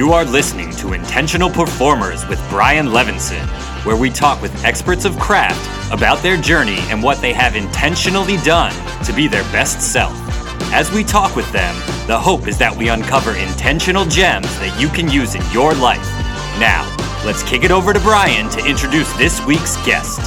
You are listening to Intentional Performers with Brian Levenson, where we talk with experts of craft about their journey and what they have intentionally done to be their best self. As we talk with them, the hope is that we uncover intentional gems that you can use in your life. Now, let's kick it over to Brian to introduce this week's guest.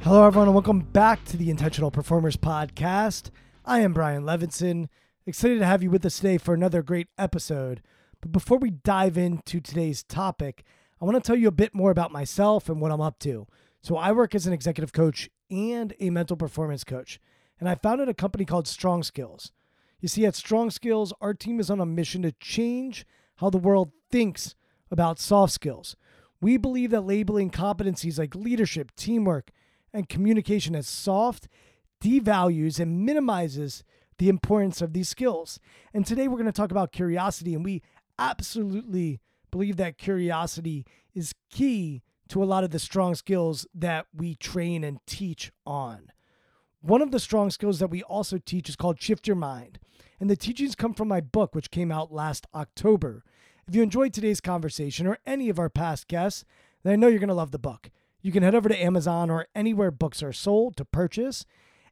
Hello, everyone, and welcome back to the Intentional Performers Podcast. I am Brian Levenson. Excited to have you with us today for another great episode. But before we dive into today's topic, I want to tell you a bit more about myself and what I'm up to. So, I work as an executive coach and a mental performance coach, and I founded a company called Strong Skills. You see, at Strong Skills, our team is on a mission to change how the world thinks about soft skills. We believe that labeling competencies like leadership, teamwork, and communication as soft devalues and minimizes the importance of these skills. And today we're going to talk about curiosity, and we absolutely believe that curiosity is key to a lot of the strong skills that we train and teach on. One of the strong skills that we also teach is called Shift Your Mind. And the teachings come from my book, which came out last October. If you enjoyed today's conversation or any of our past guests, then I know you're going to love the book. You can head over to Amazon or anywhere books are sold to purchase,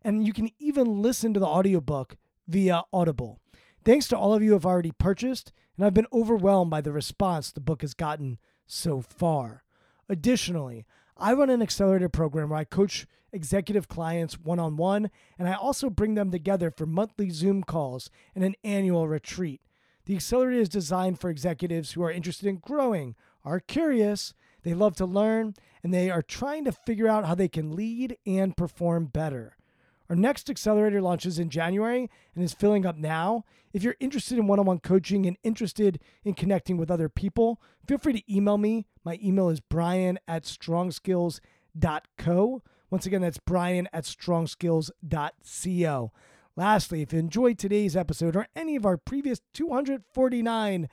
and you can even listen to the audiobook via Audible. Thanks to all of you who have already purchased, and I've been overwhelmed by the response the book has gotten so far. Additionally, I run an accelerator program where I coach executive clients one on one, and I also bring them together for monthly Zoom calls and an annual retreat. The accelerator is designed for executives who are interested in growing, are curious, they love to learn, and they are trying to figure out how they can lead and perform better. Our next accelerator launches in January and is filling up now. If you're interested in one on one coaching and interested in connecting with other people, feel free to email me. My email is brian at strongskills.co. Once again, that's brian at strongskills.co. Lastly, if you enjoyed today's episode or any of our previous 249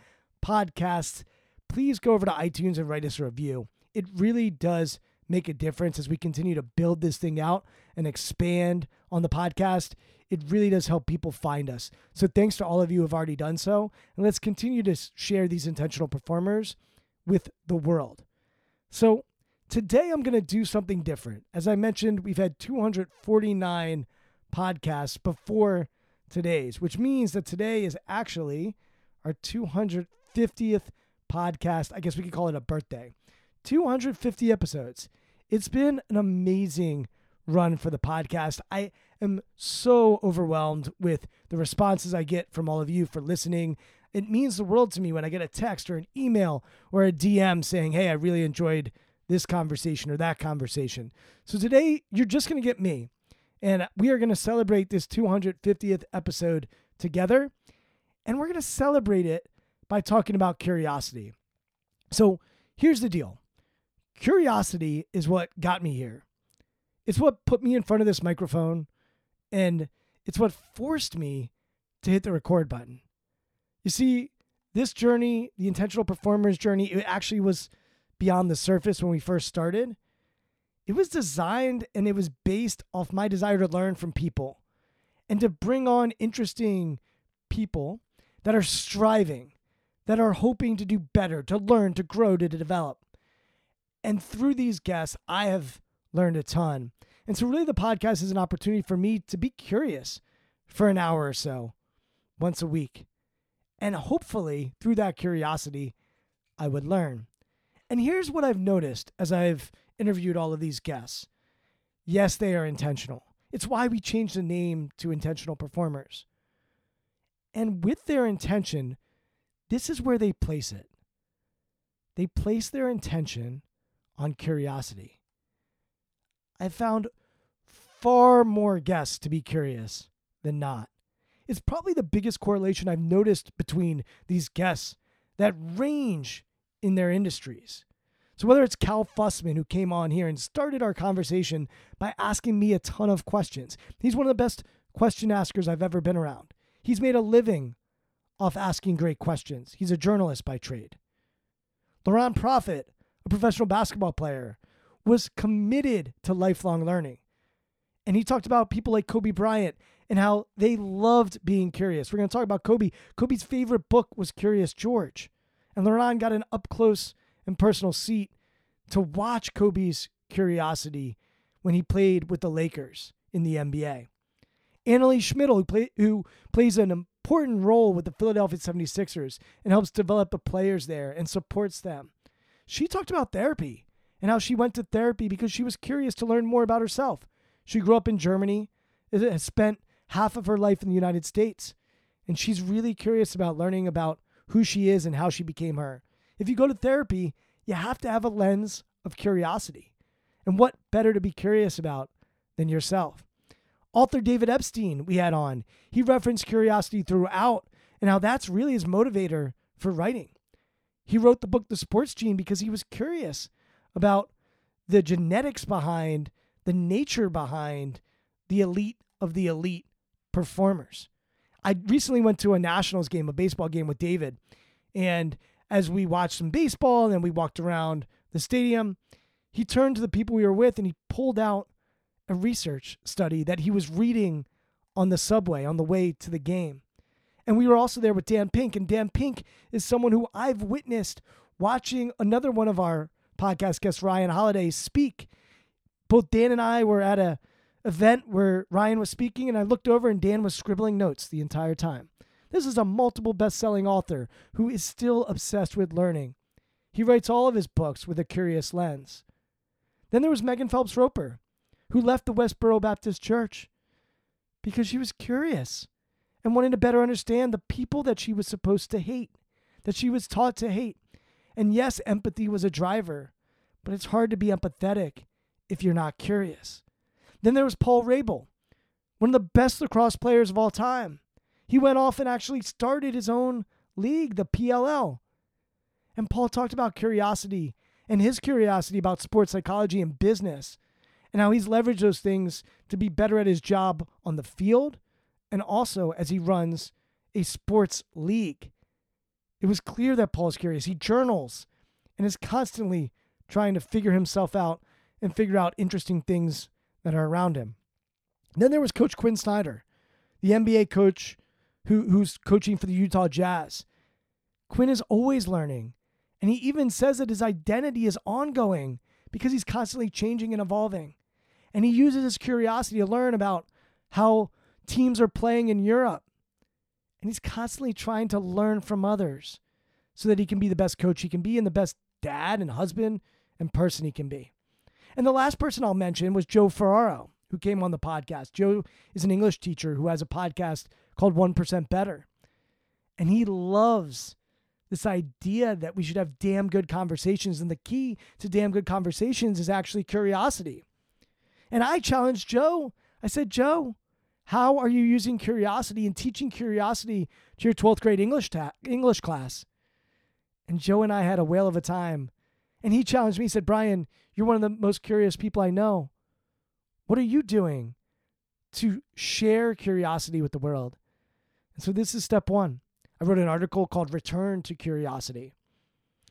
podcasts, please go over to iTunes and write us a review. It really does make a difference as we continue to build this thing out and expand on the podcast. It really does help people find us. So thanks to all of you who have already done so. And let's continue to share these intentional performers with the world. So today I'm going to do something different. As I mentioned, we've had 249 podcasts before today's, which means that today is actually our 250th podcast. I guess we could call it a birthday. 250 episodes. It's been an amazing run for the podcast. I am so overwhelmed with the responses I get from all of you for listening. It means the world to me when I get a text or an email or a DM saying, Hey, I really enjoyed this conversation or that conversation. So today, you're just going to get me. And we are going to celebrate this 250th episode together. And we're going to celebrate it by talking about curiosity. So here's the deal curiosity is what got me here. It's what put me in front of this microphone, and it's what forced me to hit the record button. You see, this journey, the intentional performers journey, it actually was beyond the surface when we first started. It was designed and it was based off my desire to learn from people and to bring on interesting people that are striving, that are hoping to do better, to learn, to grow, to develop. And through these guests, I have learned a ton. And so, really, the podcast is an opportunity for me to be curious for an hour or so once a week. And hopefully, through that curiosity, I would learn. And here's what I've noticed as I've interviewed all of these guests yes, they are intentional. It's why we changed the name to Intentional Performers. And with their intention, this is where they place it. They place their intention on curiosity. I found far more guests to be curious than not. It's probably the biggest correlation I've noticed between these guests that range in their industries. So, whether it's Cal Fussman, who came on here and started our conversation by asking me a ton of questions, he's one of the best question askers I've ever been around. He's made a living off asking great questions. He's a journalist by trade. Laron Profit, a professional basketball player, was committed to lifelong learning. And he talked about people like Kobe Bryant and how they loved being curious. We're going to talk about Kobe. Kobe's favorite book was Curious George. And Laron got an up close and personal seat to watch Kobe's curiosity when he played with the Lakers in the NBA. Annalise Schmittel, who, play, who plays an important role with the Philadelphia 76ers and helps develop the players there and supports them. She talked about therapy and how she went to therapy because she was curious to learn more about herself. She grew up in Germany, has spent half of her life in the United States, and she's really curious about learning about who she is and how she became her. If you go to therapy, you have to have a lens of curiosity. And what better to be curious about than yourself? Author David Epstein, we had on, he referenced curiosity throughout and how that's really his motivator for writing. He wrote the book The Sports Gene because he was curious about the genetics behind, the nature behind the elite of the elite performers. I recently went to a Nationals game, a baseball game with David, and as we watched some baseball and then we walked around the stadium, he turned to the people we were with and he pulled out a research study that he was reading on the subway on the way to the game. And we were also there with Dan Pink. And Dan Pink is someone who I've witnessed watching another one of our podcast guests, Ryan Holiday, speak. Both Dan and I were at a event where Ryan was speaking, and I looked over and Dan was scribbling notes the entire time. This is a multiple best-selling author who is still obsessed with learning. He writes all of his books with a curious lens. Then there was Megan Phelps Roper, who left the Westboro Baptist Church because she was curious and wanting to better understand the people that she was supposed to hate, that she was taught to hate. And yes, empathy was a driver, but it's hard to be empathetic if you're not curious. Then there was Paul Rabil, one of the best lacrosse players of all time. He went off and actually started his own league, the PLL. And Paul talked about curiosity and his curiosity about sports psychology and business and how he's leveraged those things to be better at his job on the field and also as he runs a sports league. It was clear that Paul's curious. He journals and is constantly trying to figure himself out and figure out interesting things that are around him. Then there was Coach Quin Snyder, the NBA coach who, who's coaching for the Utah Jazz. Quin is always learning, and he even says that his identity is ongoing because he's constantly changing and evolving and he uses his curiosity to learn about how teams are playing in Europe. And he's constantly trying to learn from others so that he can be the best coach he can be and the best dad and husband and person he can be. And the last person I'll mention was Joe Ferraro, who came on the podcast. Joe is an English teacher who has a podcast called 1% Better. And he loves this idea that we should have damn good conversations. And the key to damn good conversations is actually curiosity. And I challenged Joe. I said, Joe, how are you using curiosity and teaching curiosity to your 12th grade English ta- English class? And Joe and I had a whale of a time. And he challenged me. He said, Brian, you're one of the most curious people I know. What are you doing to share curiosity with the world? And so this is step one. I wrote an article called Return to Curiosity.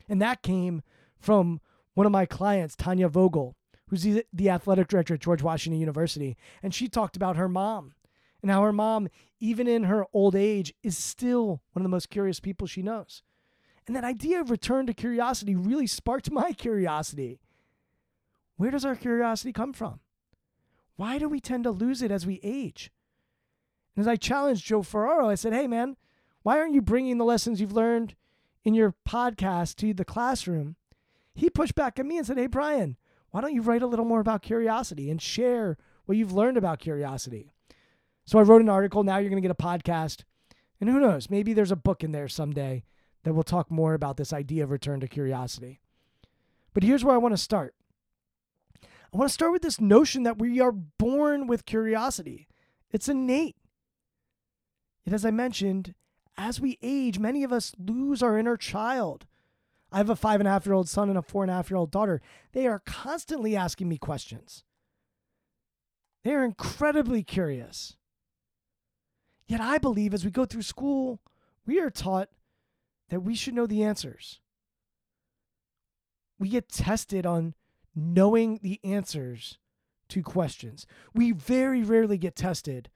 And that came from one of my clients, Tanya Vogel who's the, the athletic director at George Washington University. And she talked about her mom and how her mom, even in her old age, is still one of the most curious people she knows. And that idea of return to curiosity really sparked my curiosity. Where does our curiosity come from? Why do we tend to lose it as we age? And as I challenged Joe Ferraro, I said, hey, man, why aren't you bringing the lessons you've learned in your podcast to the classroom? He pushed back at me and said, hey, Brian, why don't you write a little more about curiosity and share what you've learned about curiosity? So I wrote an article. Now you're going to get a podcast. And who knows, maybe there's a book in there someday that will talk more about this idea of return to curiosity. But here's where I want to start. I want to start with this notion that we are born with curiosity. It's innate. Yet, as I mentioned, as we age, many of us lose our inner child. I have a five and a half year old son and a four and a half year old daughter. They are constantly asking me questions. They are incredibly curious. Yet I believe as we go through school, we are taught that we should know the answers. We get tested on knowing the answers to questions. We very rarely get tested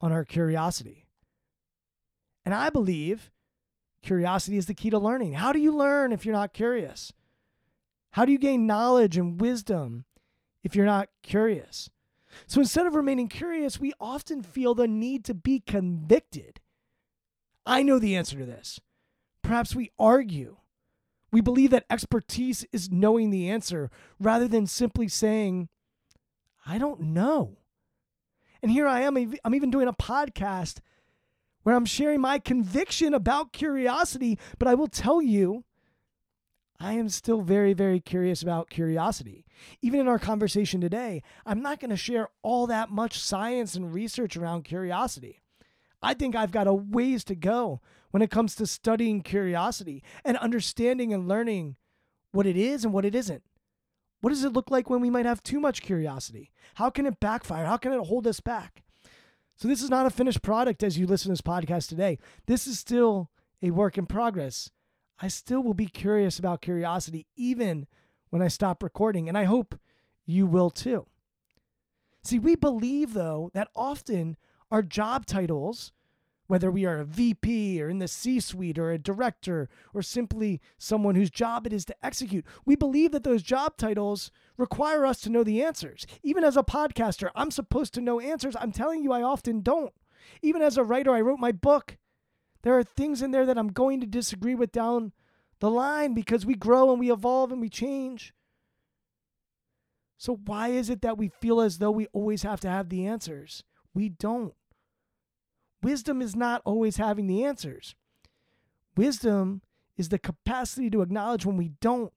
on our curiosity. And I believe curiosity is the key to learning. How do you learn if you're not curious? How do you gain knowledge and wisdom if you're not curious? So instead of remaining curious, we often feel the need to be convicted. I know the answer to this. Perhaps we argue. We believe that expertise is knowing the answer rather than simply saying, I don't know. And here I am, I'm even doing a podcast where I'm sharing my conviction about curiosity, but I will tell you, I am still very, very curious about curiosity. Even in our conversation today, I'm not going to share all that much science and research around curiosity. I think I've got a ways to go when it comes to studying curiosity and understanding and learning what it is and what it isn't. What does it look like when we might have too much curiosity? How can it backfire? How can it hold us back? So, this is not a finished product as you listen to this podcast today. This is still a work in progress. I still will be curious about curiosity even when I stop recording, and I hope you will too. See, we believe, though, that often our job titles, whether we are a VP or in the C suite or a director or simply someone whose job it is to execute, we believe that those job titles require us to know the answers. Even as a podcaster, I'm supposed to know answers. I'm telling you, I often don't. Even as a writer, I wrote my book. There are things in there that I'm going to disagree with down the line because we grow and we evolve and we change. So, why is it that we feel as though we always have to have the answers? We don't. Wisdom is not always having the answers. Wisdom is the capacity to acknowledge when we don't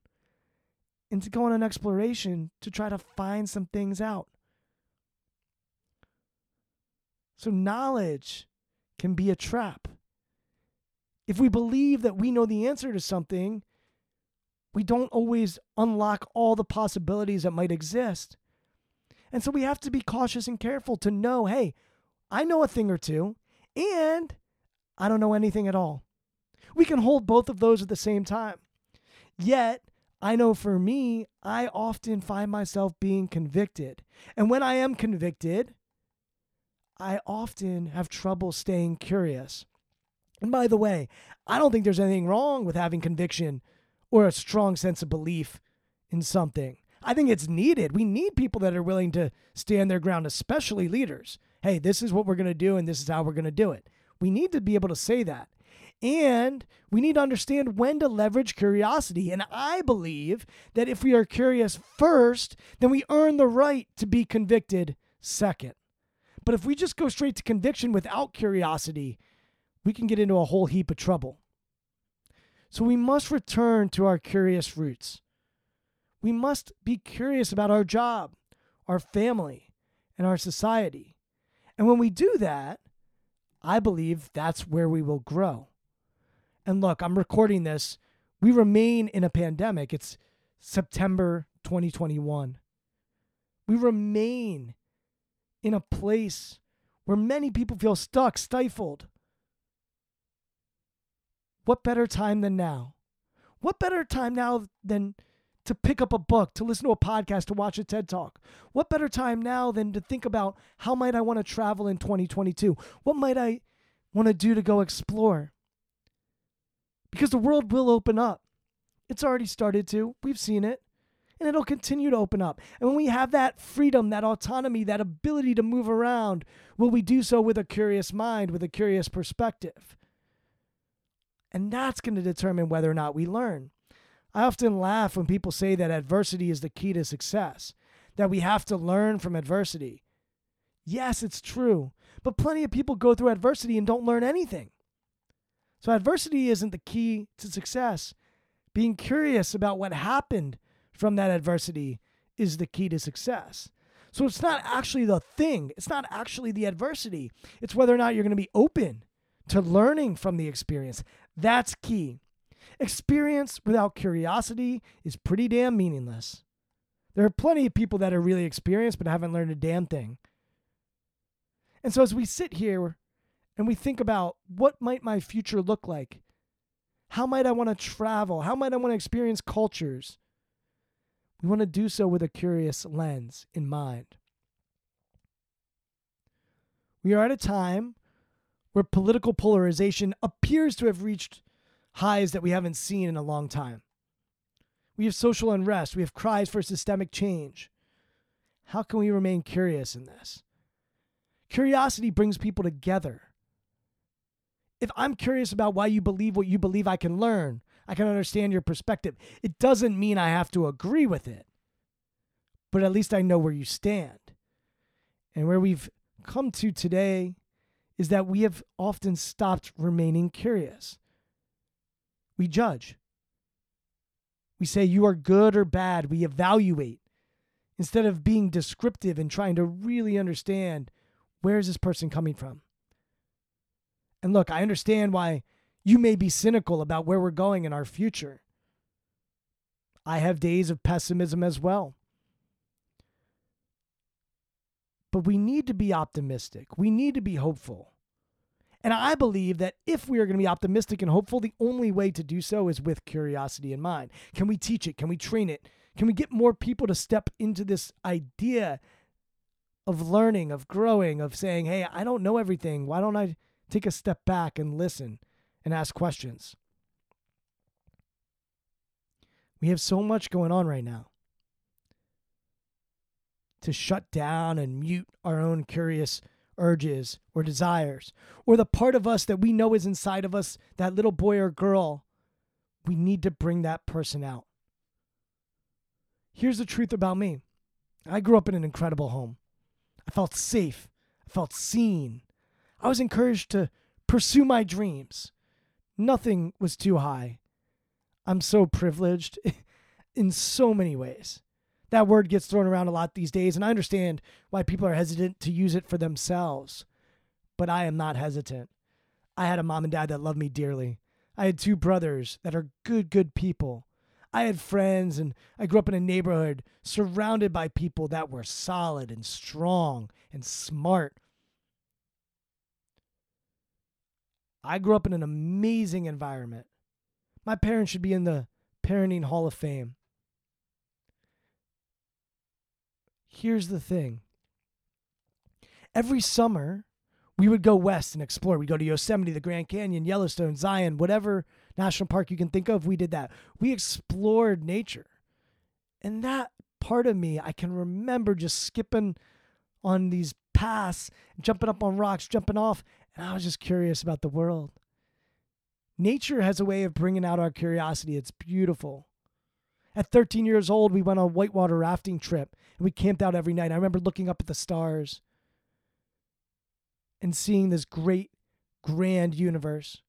and to go on an exploration to try to find some things out. So, knowledge can be a trap. If we believe that we know the answer to something, we don't always unlock all the possibilities that might exist. And so we have to be cautious and careful to know hey, I know a thing or two, and I don't know anything at all. We can hold both of those at the same time. Yet, I know for me, I often find myself being convicted. And when I am convicted, I often have trouble staying curious. And by the way, I don't think there's anything wrong with having conviction or a strong sense of belief in something. I think it's needed. We need people that are willing to stand their ground, especially leaders hey, this is what we're going to do and this is how we're going to do it. We need to be able to say that. And we need to understand when to leverage curiosity. And I believe that if we are curious first, then we earn the right to be convicted second. But if we just go straight to conviction without curiosity, we can get into a whole heap of trouble. So we must return to our curious roots. We must be curious about our job, our family, and our society. And when we do that, I believe that's where we will grow. And look, I'm recording this. We remain in a pandemic. It's September 2021. We remain in a place where many people feel stuck, stifled. What better time than now? What better time now than to pick up a book, to listen to a podcast, to watch a TED Talk. What better time now than to think about how might I want to travel in 2022? What might I want to do to go explore? Because the world will open up. It's already started to. We've seen it. and it'll continue to open up. And when we have that freedom, that autonomy, that ability to move around, will we do so with a curious mind, with a curious perspective? And that's going to determine whether or not we learn. I often laugh when people say that adversity is the key to success, that we have to learn from adversity. Yes, it's true, but plenty of people go through adversity and don't learn anything. So, adversity isn't the key to success. Being curious about what happened from that adversity is the key to success. So it's not actually the thing, it's not actually the adversity. It's whether or not you're going to be open to learning from the experience. That's key. Experience without curiosity is pretty damn meaningless. There are plenty of people that are really experienced but haven't learned a damn thing. And so as we sit here and we think about what might my future look like? How might I want to travel? How might I want to experience cultures? We want to do so with a curious lens in mind. We are at a time where political polarization appears to have reached highs that we haven't seen in a long time. We have social unrest, we have cries for systemic change. How can we remain curious in this? Curiosity brings people together. If I'm curious about why you believe what you believe, I can learn. I can understand your perspective. It doesn't mean I have to agree with it, but at least I know where you stand. And where we've come to today is that we have often stopped remaining curious. We judge. We say you are good or bad. We evaluate instead of being descriptive and trying to really understand where is this person coming from. And look, I understand why you may be cynical about where we're going in our future. I have days of pessimism as well. But we need to be optimistic. We need to be hopeful. And I believe that if we are going to be optimistic and hopeful, the only way to do so is with curiosity in mind. Can we teach it? Can we train it? Can we get more people to step into this idea of learning, of growing, of saying, hey, I don't know everything. Why don't I take a step back and listen? and ask questions. We have so much going on right now. To shut down and mute our own curious urges or desires, or the part of us that we know is inside of us, that little boy or girl, we need to bring that person out. Here's the truth about me I grew up in an incredible home. I felt safe, I felt seen. I was encouraged to pursue my dreams. Nothing was too high. I'm so privileged in so many ways. That word gets thrown around a lot these days, and I understand why people are hesitant to use it for themselves. But I am not hesitant. I had a mom and dad that loved me dearly. I had two brothers that are good, good people. I had friends, and I grew up in a neighborhood surrounded by people that were solid and strong and smart I grew up in an amazing environment. My parents should be in the Parenting Hall of Fame. Here's the thing every summer, we would go west and explore. We'd go to Yosemite, the Grand Canyon, Yellowstone, Zion, whatever national park you can think of, we did that. We explored nature. And that part of me, I can remember just skipping on these paths, jumping up on rocks, jumping off, and I was just curious about the world. Nature has a way of bringing out our curiosity. It's beautiful. At 13 years old, we went on a whitewater rafting trip and we camped out every night. I remember looking up at the stars and seeing this great, grand universe.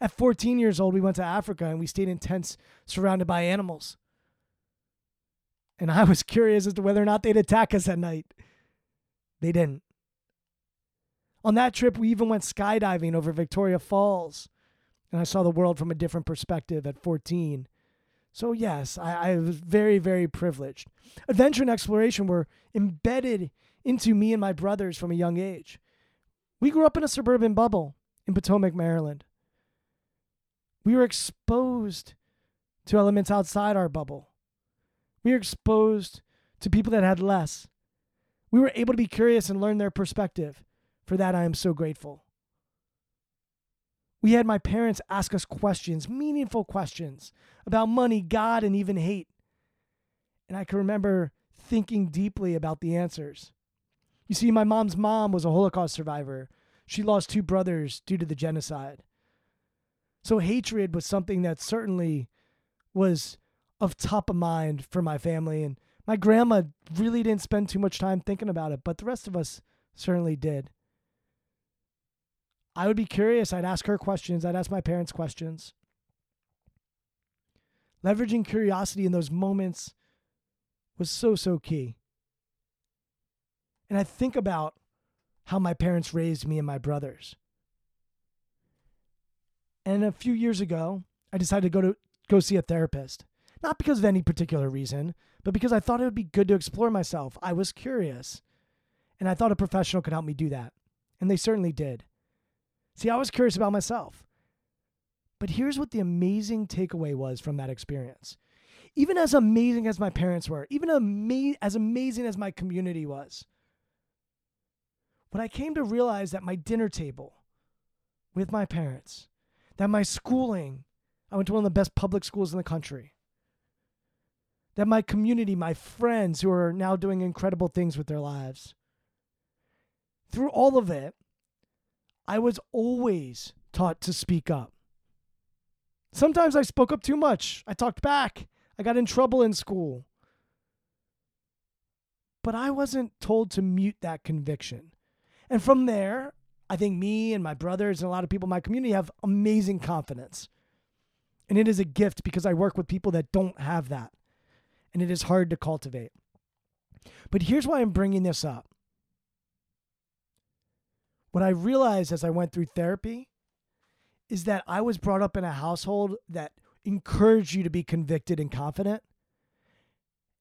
At 14 years old, we went to Africa and we stayed in tents surrounded by animals. And I was curious as to whether or not they'd attack us at night. They didn't. On that trip, we even went skydiving over Victoria Falls, and I saw the world from a different perspective at 14. So, yes, I, I was very, very privileged. Adventure and exploration were embedded into me and my brothers from a young age. We grew up in a suburban bubble in Potomac, Maryland. We were exposed to elements outside our bubble. We were exposed to people that had less. We were able to be curious and learn their perspective. For that, I am so grateful. We had my parents ask us questions, meaningful questions about money, God, and even hate. And I can remember thinking deeply about the answers. You see, my mom's mom was a Holocaust survivor. She lost two brothers due to the genocide. So hatred was something that certainly was of top of mind for my family. And my grandma really didn't spend too much time thinking about it, but the rest of us certainly did. I would be curious. I'd ask her questions. I'd ask my parents questions. Leveraging curiosity in those moments was so, so key. And I think about how my parents raised me and my brothers. And a few years ago, I decided to go to go see a therapist. Not because of any particular reason, but because I thought it would be good to explore myself. I was curious. And I thought a professional could help me do that. And they certainly did. See, I was curious about myself. But here's what the amazing takeaway was from that experience. Even as amazing as my parents were, even ama- as amazing as my community was, what I came to realize at my dinner table with my parents, that my schooling, I went to one of the best public schools in the country, that my community, my friends who are now doing incredible things with their lives, through all of it, I was always taught to speak up. Sometimes I spoke up too much. I talked back. I got in trouble in school. But I wasn't told to mute that conviction. And from there, I think me and my brothers and a lot of people in my community have amazing confidence. And it is a gift because I work with people that don't have that. And it is hard to cultivate. But here's why I'm bringing this up. What I realized as I went through therapy is that I was brought up in a household that encouraged you to be convicted and confident.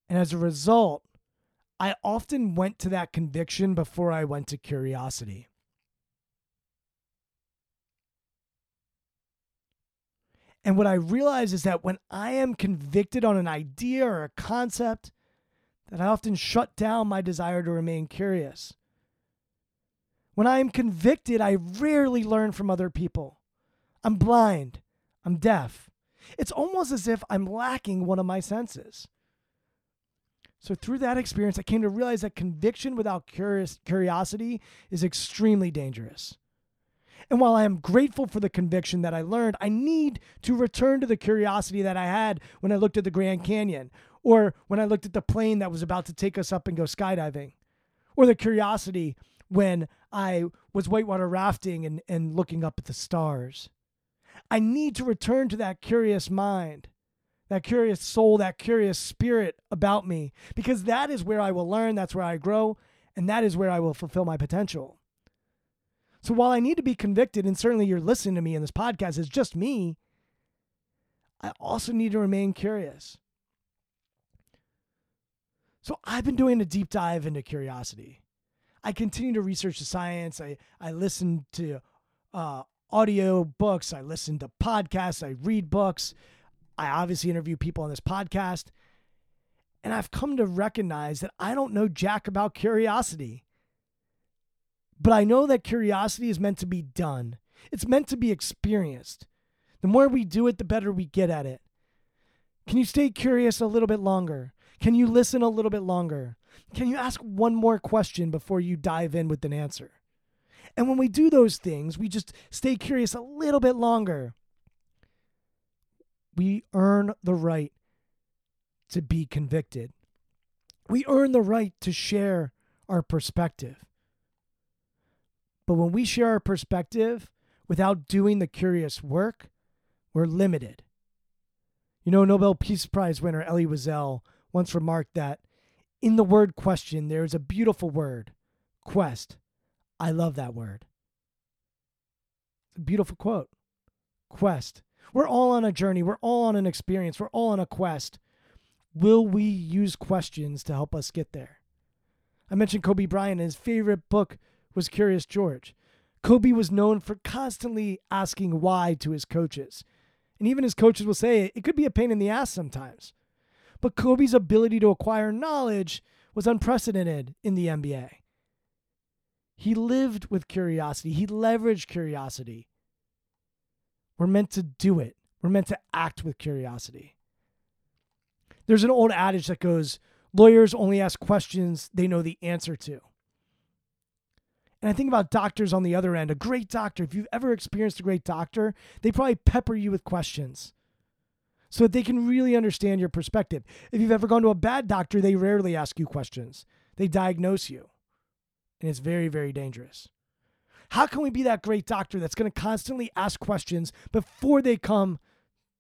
And as a result, I often went to that conviction before I went to curiosity. And what I realize is that when I am convicted on an idea or a concept, that I often shut down my desire to remain curious. When I am convicted, I rarely learn from other people. I'm blind. I'm deaf. It's almost as if I'm lacking one of my senses. So, through that experience, I came to realize that conviction without curious, curiosity is extremely dangerous. And while I am grateful for the conviction that I learned, I need to return to the curiosity that I had when I looked at the Grand Canyon, or when I looked at the plane that was about to take us up and go skydiving, or the curiosity when I was whitewater rafting and, and looking up at the stars. I need to return to that curious mind, that curious soul, that curious spirit about me, because that is where I will learn, that's where I grow, and that is where I will fulfill my potential. So while I need to be convicted, and certainly you're listening to me in this podcast is just me, I also need to remain curious. So I've been doing a deep dive into curiosity. I continue to research the science. I, I listen to uh, audio books. I listen to podcasts. I read books. I obviously interview people on this podcast. And I've come to recognize that I don't know jack about curiosity. But I know that curiosity is meant to be done, it's meant to be experienced. The more we do it, the better we get at it. Can you stay curious a little bit longer? Can you listen a little bit longer? Can you ask one more question before you dive in with an answer? And when we do those things, we just stay curious a little bit longer. We earn the right to be convicted. We earn the right to share our perspective. But when we share our perspective without doing the curious work, we're limited. You know, Nobel Peace Prize winner Elie Wiesel once remarked that in the word question, there is a beautiful word, quest. I love that word. Beautiful quote. Quest. We're all on a journey. We're all on an experience. We're all on a quest. Will we use questions to help us get there? I mentioned Kobe Bryant. His favorite book was Curious George. Kobe was known for constantly asking why to his coaches. And even his coaches will say it could be a pain in the ass sometimes. But Kobe's ability to acquire knowledge was unprecedented in the NBA. He lived with curiosity, he leveraged curiosity. We're meant to do it, we're meant to act with curiosity. There's an old adage that goes, lawyers only ask questions they know the answer to. And I think about doctors on the other end. A great doctor, if you've ever experienced a great doctor, they probably pepper you with questions so that they can really understand your perspective. If you've ever gone to a bad doctor, they rarely ask you questions, they diagnose you. And it's very, very dangerous. How can we be that great doctor that's going to constantly ask questions before they come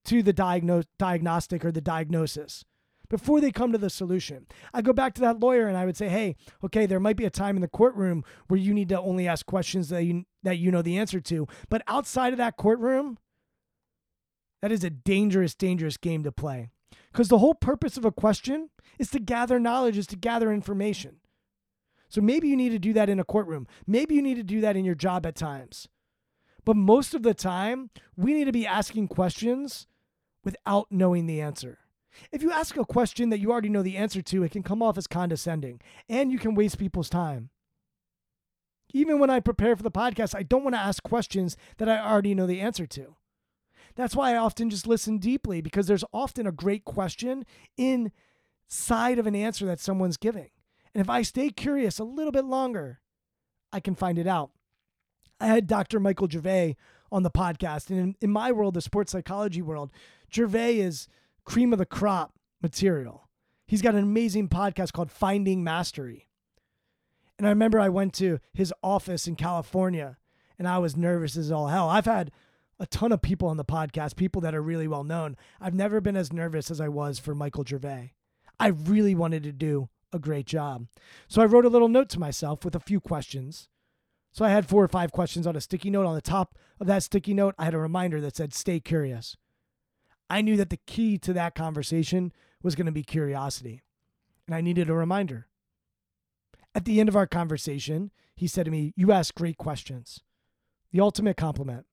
to the diagnose, diagnostic or the diagnosis? Before they come to the solution, I go back to that lawyer and I would say, "Hey, okay, there might be a time in the courtroom where you need to only ask questions that you that you know the answer to, but outside of that courtroom, that is a dangerous, dangerous game to play. Because the whole purpose of a question is to gather knowledge, is to gather information. So maybe you need to do that in a courtroom. Maybe you need to do that in your job at times. But most of the time, we need to be asking questions without knowing the answer. If you ask a question that you already know the answer to, it can come off as condescending and you can waste people's time. Even when I prepare for the podcast, I don't want to ask questions that I already know the answer to. That's why I often just listen deeply because there's often a great question inside of an answer that someone's giving. And if I stay curious a little bit longer, I can find it out. I had Dr. Michael Gervais on the podcast. And in, in my world, the sports psychology world, Gervais is cream of the crop material. He's got an amazing podcast called Finding Mastery. And I remember I went to his office in California and I was nervous as all hell. I've had a ton of people on the podcast, people that are really well known. I've never been as nervous as I was for Michael Gervais. I really wanted to do a great job. So I wrote a little note to myself with a few questions. So I had four or five questions on a sticky note. On the top of that sticky note, I had a reminder that said, Stay curious. I knew that the key to that conversation was going to be curiosity. And I needed a reminder. At the end of our conversation, he said to me, You ask great questions. The ultimate compliment.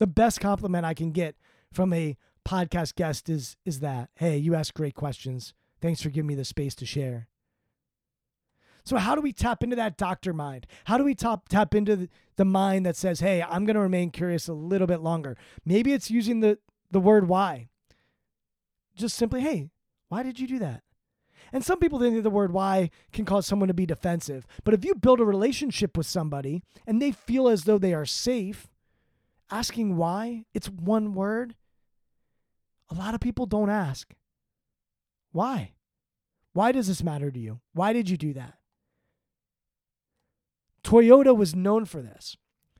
The best compliment I can get from a podcast guest is, is that, Hey, you ask great questions. Thanks for giving me the space to share. So, how do we tap into that doctor mind? How do we tap, tap into the mind that says, hey, I'm going to remain curious a little bit longer? Maybe it's using the, the word why. Just simply, hey, why did you do that? And some people think that the word why can cause someone to be defensive. But if you build a relationship with somebody and they feel as though they are safe, asking why, it's one word. A lot of people don't ask. Why? Why does this matter to you? Why did you do that? Toyota was known for this.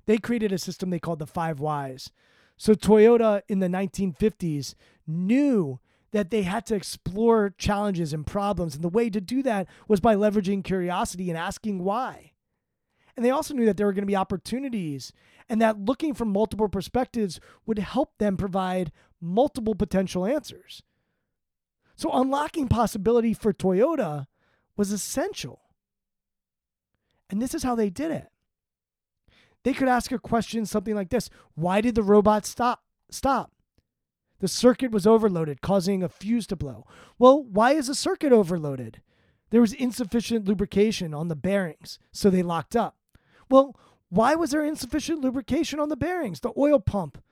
They created a system they called the five whys. So Toyota in the 1950s knew that they had to explore challenges and problems. And the way to do that was by leveraging curiosity and asking why. And they also knew that there were going to be opportunities and that looking from multiple perspectives would help them provide multiple potential answers. So unlocking possibility for Toyota was essential. And this is how they did it. They could ask a question something like this Why did the robot stop? Stop. The circuit was overloaded, causing a fuse to blow. Well, why is the circuit overloaded? There was insufficient lubrication on the bearings, so they locked up. Well, why was there insufficient lubrication on the bearings? The oil pump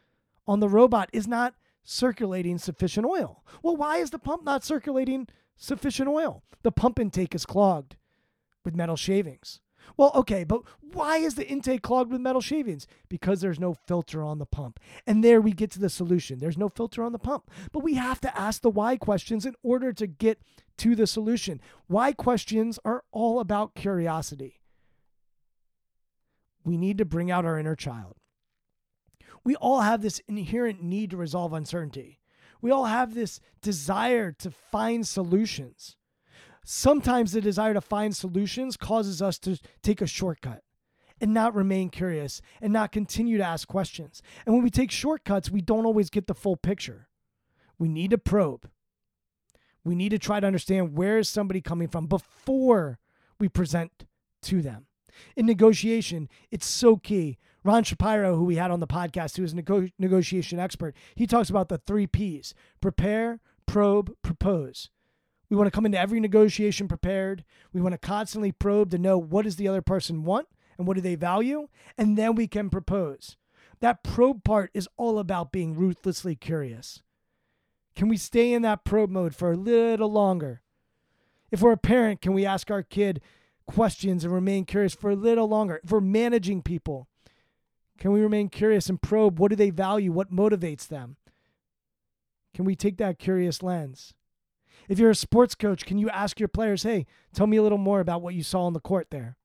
on the robot is not circulating sufficient oil. Well, why is the pump not circulating sufficient oil? The pump intake is clogged with metal shavings. Well, okay, but why is the intake clogged with metal shavings? Because there's no filter on the pump. And there we get to the solution. There's no filter on the pump. But we have to ask the why questions in order to get to the solution. Why questions are all about curiosity. We need to bring out our inner child. We all have this inherent need to resolve uncertainty. We all have this desire to find solutions sometimes the desire to find solutions causes us to take a shortcut and not remain curious and not continue to ask questions. And when we take shortcuts, we don't always get the full picture. We need to probe. We need to try to understand where is somebody coming from before we present to them. In negotiation, it's so key. Ron Shapiro, who we had on the podcast, who is a nego- negotiation expert, he talks about the three P's prepare, probe, propose. We want to come into every negotiation prepared. We want to constantly probe to know what does the other person want and what do they value, and then we can propose. That probe part is all about being ruthlessly curious. Can we stay in that probe mode for a little longer? If we're a parent, can we ask our kid questions and remain curious for a little longer? We're managing people, can we remain curious and probe what do they value? What motivates them? Can we take that curious lens? If you're a sports coach, can you ask your players, hey, tell me a little more about what you saw on the court there?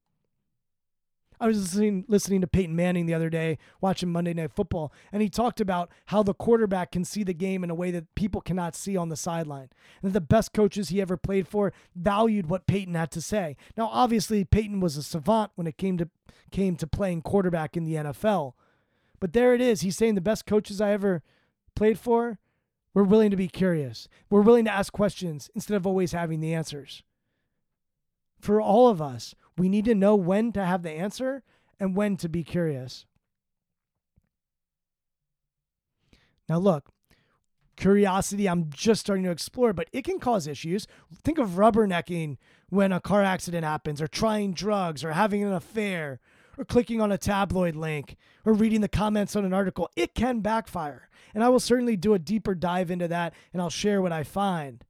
I was listening listening to Peyton Manning the other day, watching Monday Night Football, and he talked about how the quarterback can see the game in a way that people cannot see on the sideline. And the best coaches he ever played for valued what Peyton had to say. Now, obviously, Peyton was a savant when it came to came to playing quarterback in the NFL. But there it is. He's saying the best coaches I ever played for we're willing to be curious. We're willing to ask questions instead of always having the answers. For all of us, we need to know when to have the answer and when to be curious. Now, look, curiosity, I'm just starting to explore, but it can cause issues. Think of rubbernecking when a car accident happens, or trying drugs, or having an affair, or clicking on a tabloid link, or reading the comments on an article. It can backfire. And I will certainly do a deeper dive into that and I'll share what I find.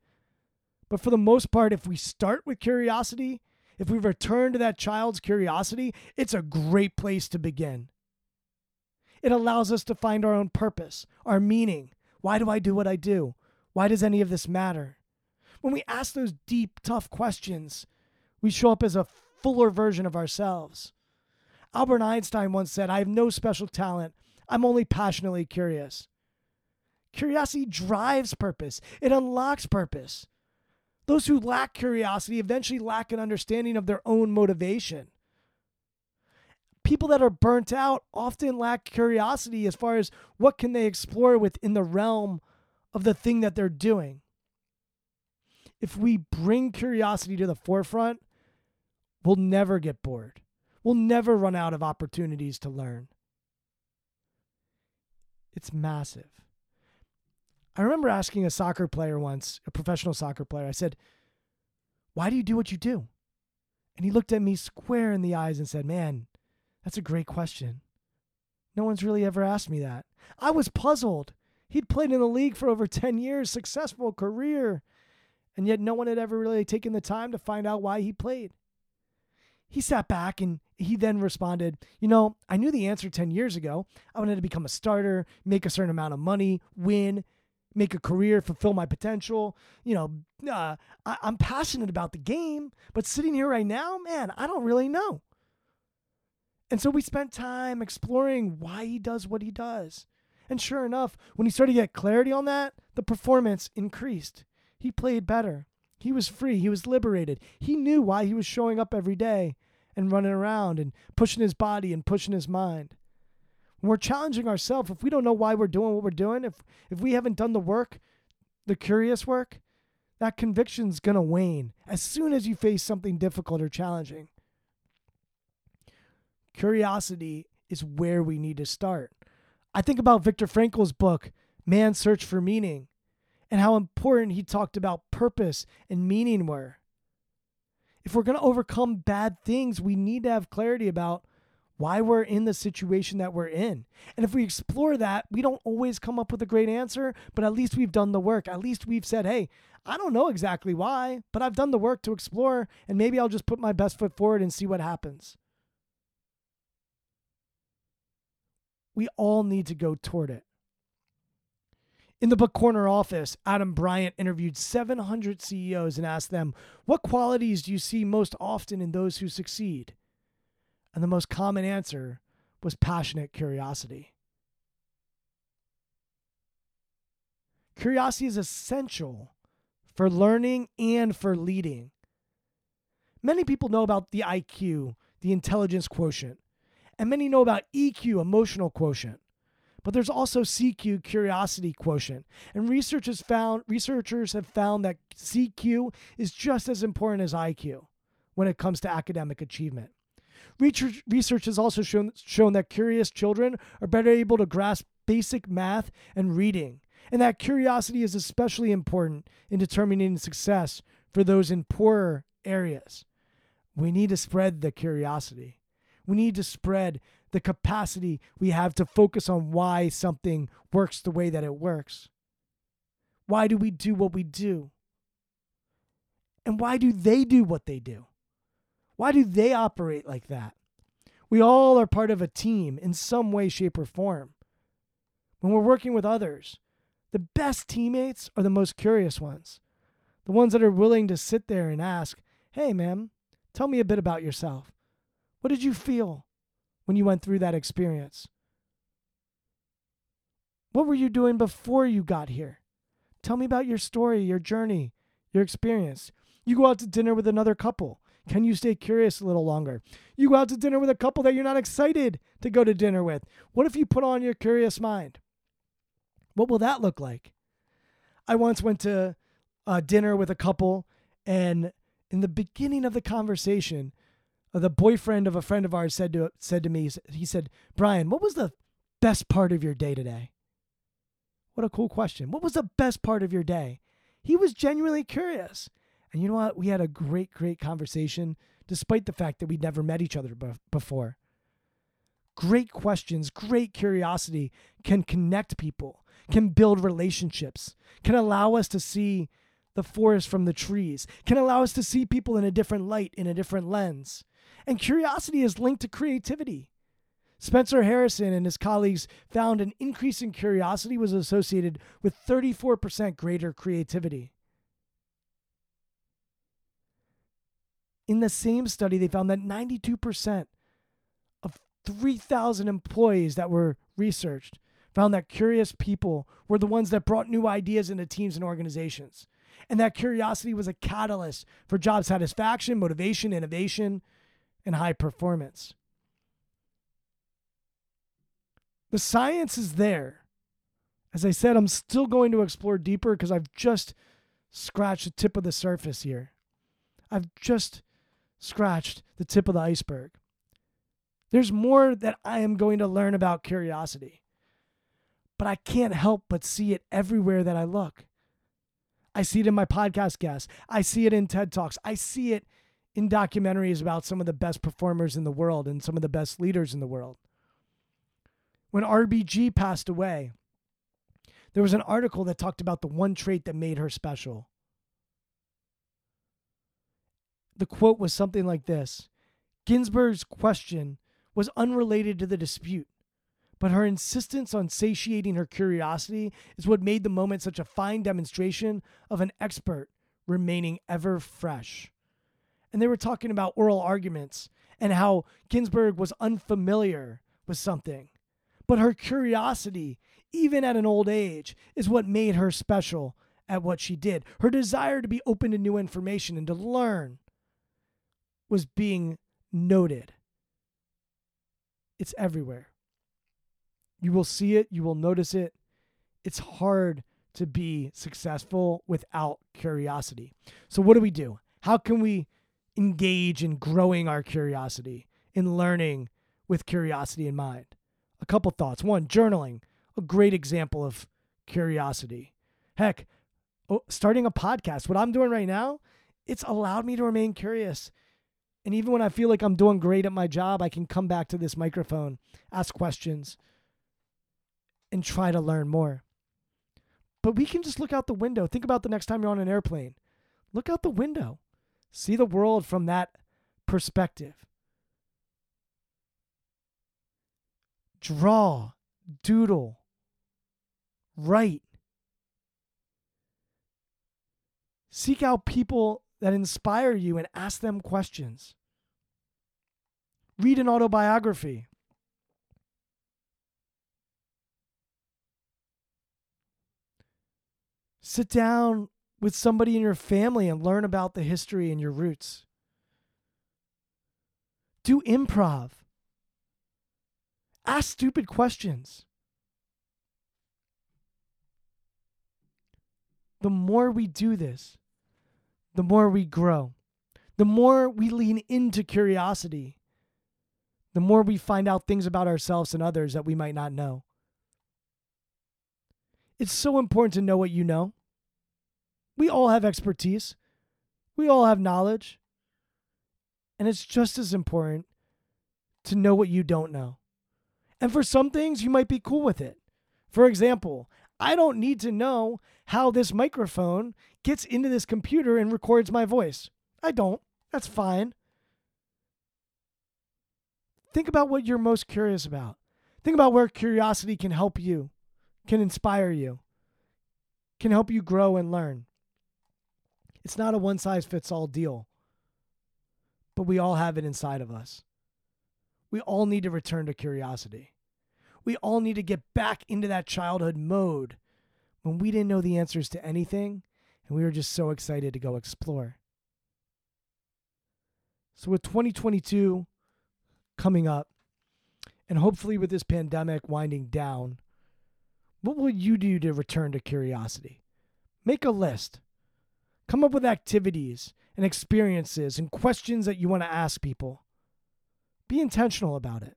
But for the most part, if we start with curiosity, if we return to that child's curiosity, it's a great place to begin. It allows us to find our own purpose, our meaning. Why do I do what I do? Why does any of this matter? When we ask those deep, tough questions, we show up as a fuller version of ourselves. Albert Einstein once said, I have no special talent. I'm only passionately curious. Curiosity drives purpose, it unlocks purpose. Those who lack curiosity eventually lack an understanding of their own motivation. People that are burnt out often lack curiosity as far as what can they explore within the realm of the thing that they're doing. If we bring curiosity to the forefront, we'll never get bored. We'll never run out of opportunities to learn. It's massive. I remember asking a soccer player once, a professional soccer player, I said, Why do you do what you do? And he looked at me square in the eyes and said, Man, that's a great question. No one's really ever asked me that. I was puzzled. He'd played in the league for over 10 years, successful career, and yet no one had ever really taken the time to find out why he played. He sat back and he then responded, You know, I knew the answer 10 years ago. I wanted to become a starter, make a certain amount of money, win, make a career, fulfill my potential. You know, uh, I, I'm passionate about the game, but sitting here right now, man, I don't really know. And so we spent time exploring why he does what he does. And sure enough, when he started to get clarity on that, the performance increased. He played better. He was free. He was liberated. He knew why he was showing up every day and running around and pushing his body and pushing his mind. We're challenging ourselves, if we don't know why we're doing what we're doing, if if we haven't done the work, the curious work, that conviction's gonna wane as soon as you face something difficult or challenging. Curiosity is where we need to start. I think about Viktor Frankl's book, Man's Search for Meaning, and how important he talked about purpose and meaning were. If we're going to overcome bad things, we need to have clarity about why we're in the situation that we're in. And if we explore that, we don't always come up with a great answer, but at least we've done the work. At least we've said, hey, I don't know exactly why, but I've done the work to explore, and maybe I'll just put my best foot forward and see what happens. We all need to go toward it. In the book Corner Office, Adam Bryant interviewed 700 CEOs and asked them, What qualities do you see most often in those who succeed? And the most common answer was passionate curiosity. Curiosity is essential for learning and for leading. Many people know about the IQ, the intelligence quotient, and many know about EQ, emotional quotient. But there's also CQ, curiosity quotient. And researchers found researchers have found that CQ is just as important as IQ when it comes to academic achievement. Research, has also shown, shown that curious children are better able to grasp basic math and reading, and that curiosity is especially important in determining success for those in poorer areas. We need to spread the curiosity. We need to spread the capacity we have to focus on why something works the way that it works. Why do we do what we do? And why do they do what they do? Why do they operate like that? We all are part of a team in some way, shape, or form. When we're working with others, the best teammates are the most curious ones. The ones that are willing to sit there and ask, hey, man, tell me a bit about yourself. What did you feel when you went through that experience? What were you doing before you got here? Tell me about your story, your journey, your experience. You go out to dinner with another couple. Can you stay curious a little longer? You go out to dinner with a couple that you're not excited to go to dinner with. What if you put on your curious mind? What will that look like? I once went to a dinner with a couple, and in the beginning of the conversation, uh, the boyfriend of a friend of ours said to said to me, he said, "Brian, what was the best part of your day today?" What a cool question. What was the best part of your day? He was genuinely curious. And you know what? We had a great, great conversation, despite the fact that we'd never met each other before. Great questions, great curiosity can connect people, can build relationships, can allow us to see the forest from the trees, can allow us to see people in a different light, in a different lens. And curiosity is linked to creativity. Spencer Harrison and his colleagues found an increase in curiosity was associated with 34% greater creativity. In the same study, they found that 92% of 3,000 employees that were researched found that curious people were the ones that brought new ideas into teams and organizations. And that curiosity was a catalyst for job satisfaction, motivation, innovation, and high performance. The science is there. As I said, I'm still going to explore deeper because I've just scratched the tip of the surface here. I've just scratched the tip of the iceberg. There's more that I am going to learn about curiosity, but I can't help but see it everywhere that I look. I see it in my podcast guests, I see it in TED Talks, I see it in documentaries about some of the best performers in the world and some of the best leaders in the world. When RBG passed away, there was an article that talked about the one trait that made her special the quote was something like this Ginsburg's question was unrelated to the dispute, but her insistence on satiating her curiosity is what made the moment such a fine demonstration of an expert remaining ever fresh. And they were talking about oral arguments and how Ginsburg was unfamiliar with something. But her curiosity, even at an old age, is what made her special at what she did. Her desire to be open to new information and to learn was being noted. It's everywhere. You will see it, you will notice it. It's hard to be successful without curiosity. So, what do we do? How can we engage in growing our curiosity, in learning with curiosity in mind? A couple thoughts. One, journaling, a great example of curiosity. Heck, oh, starting a podcast, what I'm doing right now, it's allowed me to remain curious and even when I feel like I'm doing great at my job, I can come back to this microphone, ask questions, and try to learn more. But we can just look out the window. Think about the next time you're on an airplane. Look out the window. See the world from that perspective. Draw, doodle, write. Seek out people that inspire you and ask them questions. Read an autobiography. Sit down with somebody in your family and learn about the history and your roots. Do improv. Ask stupid questions. The more we do this, the more we grow. The more we lean into curiosity, the more we find out things about ourselves and others that we might not know. It's so important to know what you know. We all have expertise, we all have knowledge. And it's just as important to know what you don't know. And for some things, you might be cool with it. For example, I don't need to know how this microphone gets into this computer and records my voice. I don't. That's fine. Think about what you're most curious about. Think about where curiosity can help you, can inspire you, can help you grow and learn. It's not a one size fits all deal, but we all have it inside of us. We all need to return to curiosity. We all need to get back into that childhood mode when we didn't know the answers to anything and we were just so excited to go explore. So, with 2022 coming up, and hopefully with this pandemic winding down, what will you do to return to curiosity? Make a list. Come up with activities and experiences and questions that you want to ask people. Be intentional about it.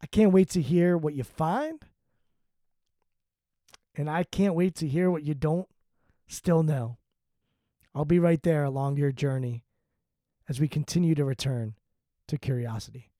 I can't wait to hear what you find. And I can't wait to hear what you don't still know. I'll be right there along your journey as we continue to return to curiosity.